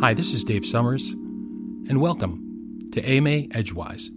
Hi, this is Dave Summers, and welcome to AMA Edgewise.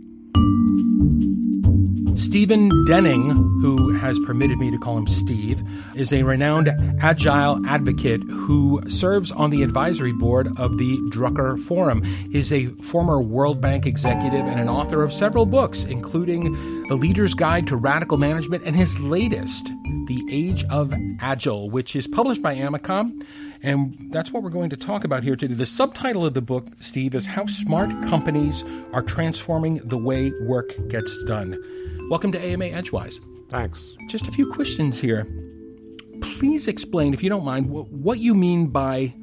Stephen Denning, who has permitted me to call him Steve, is a renowned agile advocate who serves on the advisory board of the Drucker Forum. He's a former World Bank executive and an author of several books, including The Leader's Guide to Radical Management and his latest, The Age of Agile, which is published by Amacom. And that's what we're going to talk about here today. The subtitle of the book, Steve, is How Smart Companies Are Transforming the Way Work Gets Done. Welcome to AMA Edgewise. Thanks. Just a few questions here. Please explain, if you don't mind, what you mean by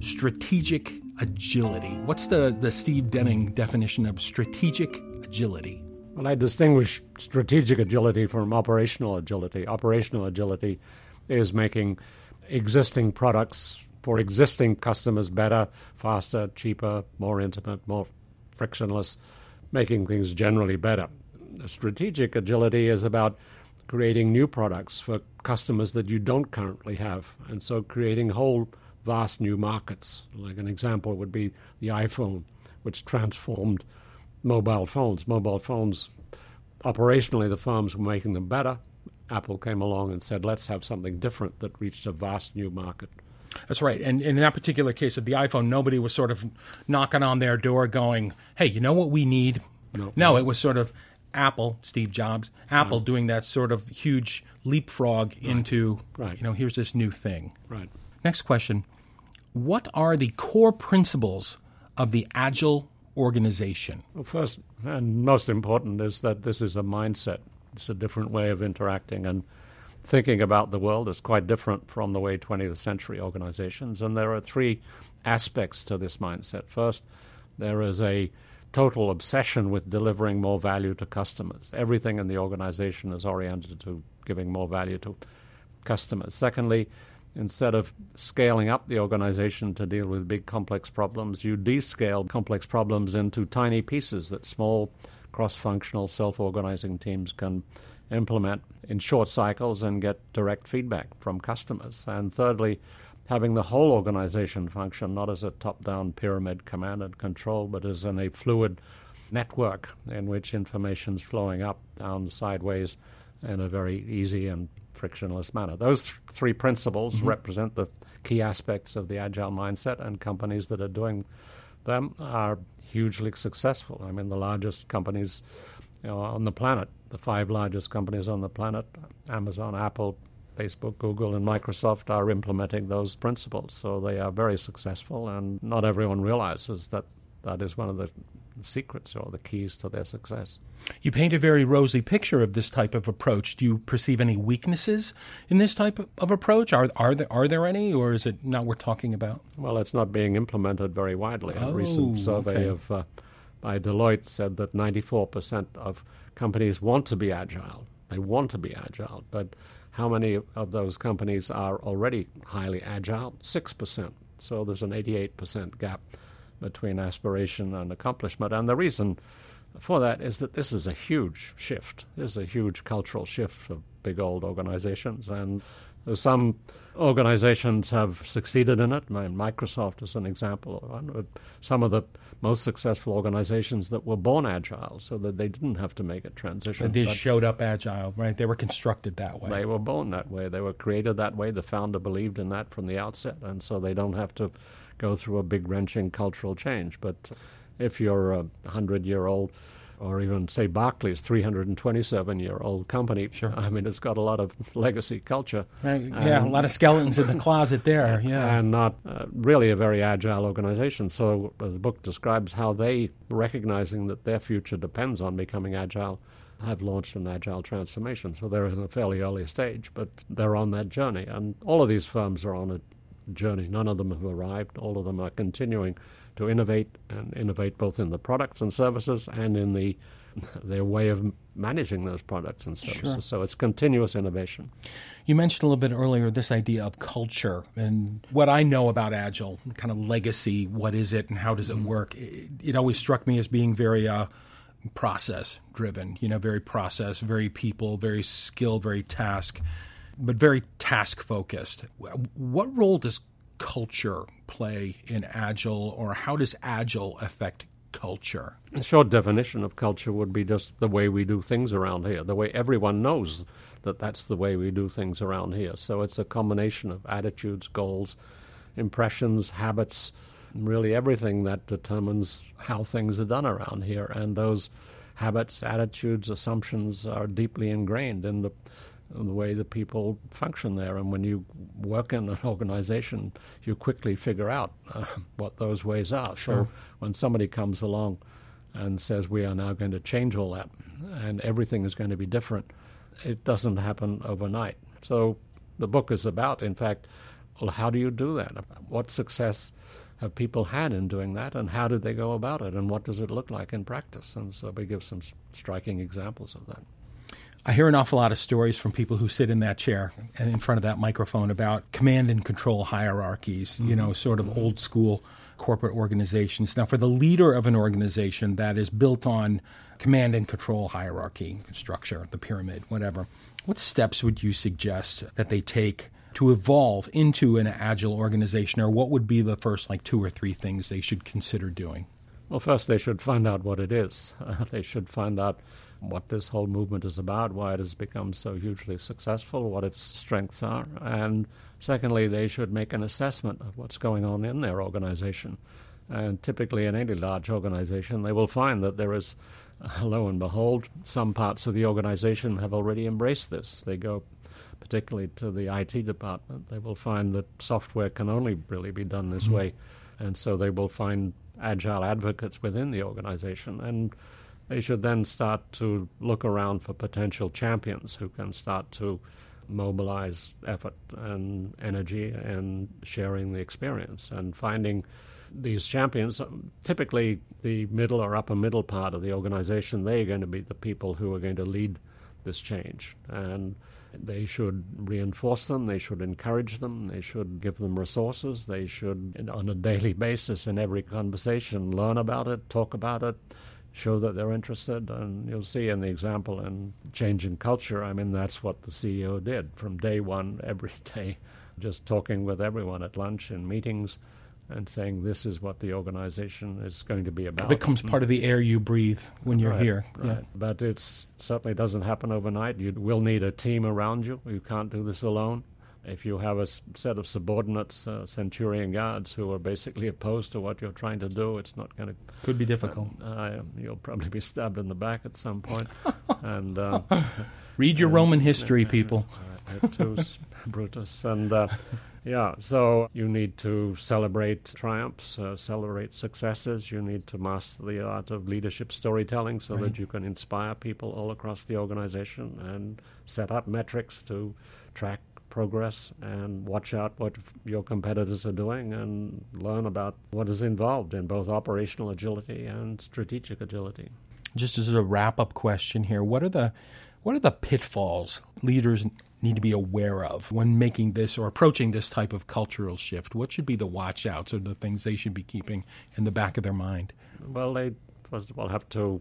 strategic agility. What's the, the Steve Denning definition of strategic agility? Well, I distinguish strategic agility from operational agility. Operational agility is making existing products for existing customers better, faster, cheaper, more intimate, more frictionless, making things generally better strategic agility is about creating new products for customers that you don't currently have, and so creating whole vast new markets. Like an example would be the iPhone, which transformed mobile phones. Mobile phones, operationally, the firms were making them better. Apple came along and said, let's have something different that reached a vast new market. That's right. And in that particular case of the iPhone, nobody was sort of knocking on their door going, hey, you know what we need? No, no, it was sort of, Apple, Steve Jobs, Apple right. doing that sort of huge leapfrog right. into, right. you know, here's this new thing. Right. Next question. What are the core principles of the agile organization? Well, first and most important is that this is a mindset. It's a different way of interacting and thinking about the world is quite different from the way 20th century organizations. And there are three aspects to this mindset. First, there is a total obsession with delivering more value to customers. Everything in the organization is oriented to giving more value to customers. Secondly, instead of scaling up the organization to deal with big complex problems, you descale complex problems into tiny pieces that small cross functional self organizing teams can implement in short cycles and get direct feedback from customers. And thirdly, having the whole organization function not as a top down pyramid command and control, but as in a fluid network in which information is flowing up, down, sideways in a very easy and frictionless manner. Those th- three principles mm-hmm. represent the key aspects of the agile mindset, and companies that are doing them are hugely successful. I mean, the largest companies you know, on the planet, the five largest companies on the planet Amazon, Apple, Facebook, Google, and Microsoft are implementing those principles. So they are very successful, and not everyone realizes that that is one of the secrets or the keys to their success. You paint a very rosy picture of this type of approach. Do you perceive any weaknesses in this type of approach? Are, are, there, are there any, or is it not worth talking about? Well, it's not being implemented very widely. Oh, a recent survey okay. of uh, by Deloitte said that 94% of companies want to be agile. They want to be agile, but how many of those companies are already highly agile? 6%. So there's an 88% gap between aspiration and accomplishment. And the reason for that is that this is a huge shift. This is a huge cultural shift of big old organizations. And some organizations have succeeded in it. Microsoft is an example. Some of the most successful organizations that were born agile, so that they didn't have to make a transition. They showed up agile, right? They were constructed that way. They were born that way. They were created that way. The founder believed in that from the outset, and so they don't have to go through a big wrenching cultural change. But if you're a hundred year old or even say Barclays, 327 year old company. Sure. I mean, it's got a lot of legacy culture. yeah, a lot of skeletons in the closet there. Yeah, and not uh, really a very agile organization. So uh, the book describes how they, recognizing that their future depends on becoming agile, have launched an agile transformation. So they're in a fairly early stage, but they're on that journey, and all of these firms are on a journey. None of them have arrived. All of them are continuing to innovate and innovate both in the products and services and in the their way of managing those products and services. Sure. So it's continuous innovation. You mentioned a little bit earlier this idea of culture and what I know about Agile, kind of legacy. What is it and how does it mm-hmm. work? It, it, always struck me as being very uh, process driven. You know, very process, very people, very skill, very task, but very task focused. What role does culture play in Agile, or how does Agile affect culture? The short definition of culture would be just the way we do things around here, the way everyone knows that that's the way we do things around here. So it's a combination of attitudes, goals, impressions, habits, really everything that determines how things are done around here. And those habits, attitudes, assumptions are deeply ingrained in the, the way that people function there. And when you work in an organization, you quickly figure out uh, what those ways are. Sure. So when somebody comes along and says, We are now going to change all that and everything is going to be different, it doesn't happen overnight. So the book is about, in fact, well, how do you do that? What success have people had in doing that, and how did they go about it, and what does it look like in practice? And so we give some striking examples of that. I hear an awful lot of stories from people who sit in that chair and in front of that microphone about command and control hierarchies, mm-hmm. you know, sort of old school corporate organizations. Now, for the leader of an organization that is built on command and control hierarchy, structure, the pyramid, whatever, what steps would you suggest that they take to evolve into an agile organization, or what would be the first like two or three things they should consider doing? Well, first they should find out what it is. Uh, they should find out what this whole movement is about, why it has become so hugely successful, what its strengths are, and secondly, they should make an assessment of what's going on in their organization. And typically, in any large organization, they will find that there is, lo and behold, some parts of the organization have already embraced this. They go particularly to the IT department, they will find that software can only really be done this mm-hmm. way. And so they will find agile advocates within the organization. And they should then start to look around for potential champions who can start to mobilize effort and energy and sharing the experience and finding these champions, um, typically the middle or upper middle part of the organization, they're going to be the people who are going to lead this change. And they should reinforce them, they should encourage them, they should give them resources, they should, on a daily basis, in every conversation, learn about it, talk about it, show that they're interested. And you'll see in the example in changing culture, I mean, that's what the CEO did from day one, every day, just talking with everyone at lunch and meetings and saying this is what the organization is going to be about. It becomes part of the air you breathe when you're right, here. Right. Yeah. But it certainly doesn't happen overnight. You will need a team around you. You can't do this alone. If you have a set of subordinates, uh, Centurion guards, who are basically opposed to what you're trying to do, it's not going to. Could be difficult. Uh, uh, you'll probably be stabbed in the back at some point. and uh, Read your Roman history, people. Brutus. And uh, yeah, so you need to celebrate triumphs, uh, celebrate successes. You need to master the art of leadership storytelling so right. that you can inspire people all across the organization and set up metrics to track progress and watch out what your competitors are doing and learn about what is involved in both operational agility and strategic agility. Just as a wrap up question here, what are the what are the pitfalls leaders need to be aware of when making this or approaching this type of cultural shift? What should be the watch outs or the things they should be keeping in the back of their mind? Well, they first of all have to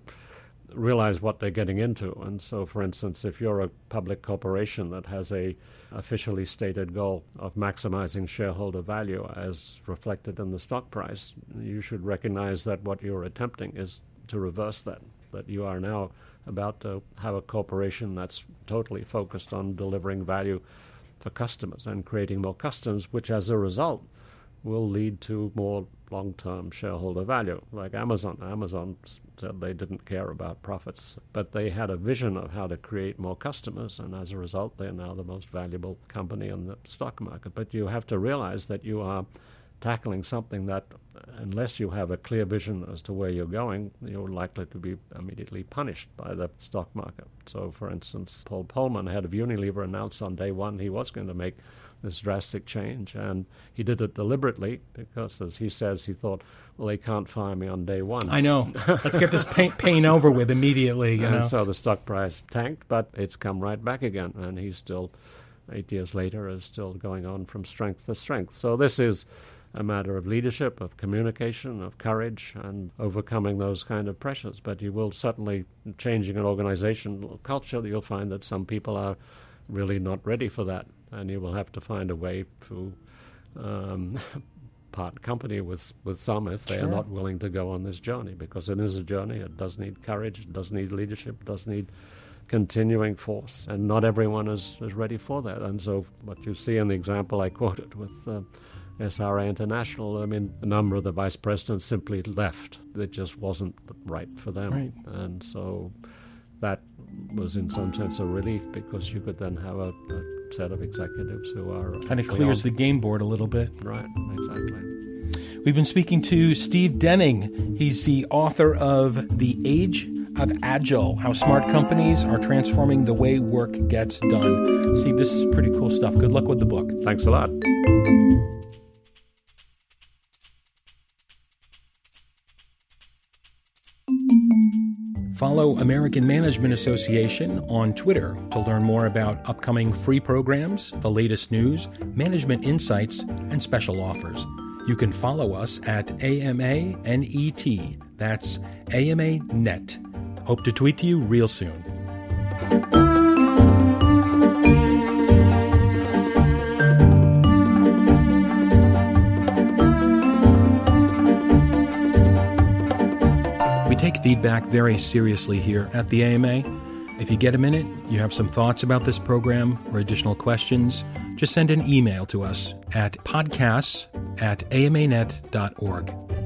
realize what they're getting into. And so, for instance, if you're a public corporation that has a officially stated goal of maximizing shareholder value as reflected in the stock price, you should recognize that what you're attempting is to reverse that. That you are now about to have a corporation that's totally focused on delivering value for customers and creating more customers, which as a result will lead to more long term shareholder value. Like Amazon. Amazon said they didn't care about profits, but they had a vision of how to create more customers, and as a result, they're now the most valuable company in the stock market. But you have to realize that you are tackling something that, unless you have a clear vision as to where you're going, you're likely to be immediately punished by the stock market. So, for instance, Paul Polman, head of Unilever, announced on day one he was going to make this drastic change, and he did it deliberately because, as he says, he thought, well, they can't fire me on day one. I know. Let's get this pain, pain over with immediately. You and know? so the stock price tanked, but it's come right back again, and he's still, eight years later, is still going on from strength to strength. So this is a matter of leadership, of communication, of courage, and overcoming those kind of pressures. But you will certainly, changing an organizational culture, you'll find that some people are really not ready for that, and you will have to find a way to um, part company with, with some if they Sure. are not willing to go on this journey because it is a journey. It does need courage, it does need leadership, it does need continuing force, and not everyone is, is ready for that. And so, what you see in the example I quoted with uh, SRA International, I mean, a number of the vice presidents simply left. It just wasn't right for them. Right. And so, that was in some sense a relief because you could then have a, a set of executives who are Kind of clears the game board a little bit. right exactly We've been speaking to Steve Denning. He's the author of The Age of Agile How Smart Companies Are Transforming the Way Work Gets Done. Steve, this is pretty cool stuff. Good luck with the book. thanks a lot Follow American Management Association on Twitter to learn more about upcoming free programs, the latest news, management insights, and special offers. You can follow us at AMANET. That's AMA Net. Hope to tweet to you real soon. We take feedback very seriously here at the AMA. If you get a minute, you have some thoughts about this program or additional questions, just send an email to us at podcasts at amanet.org.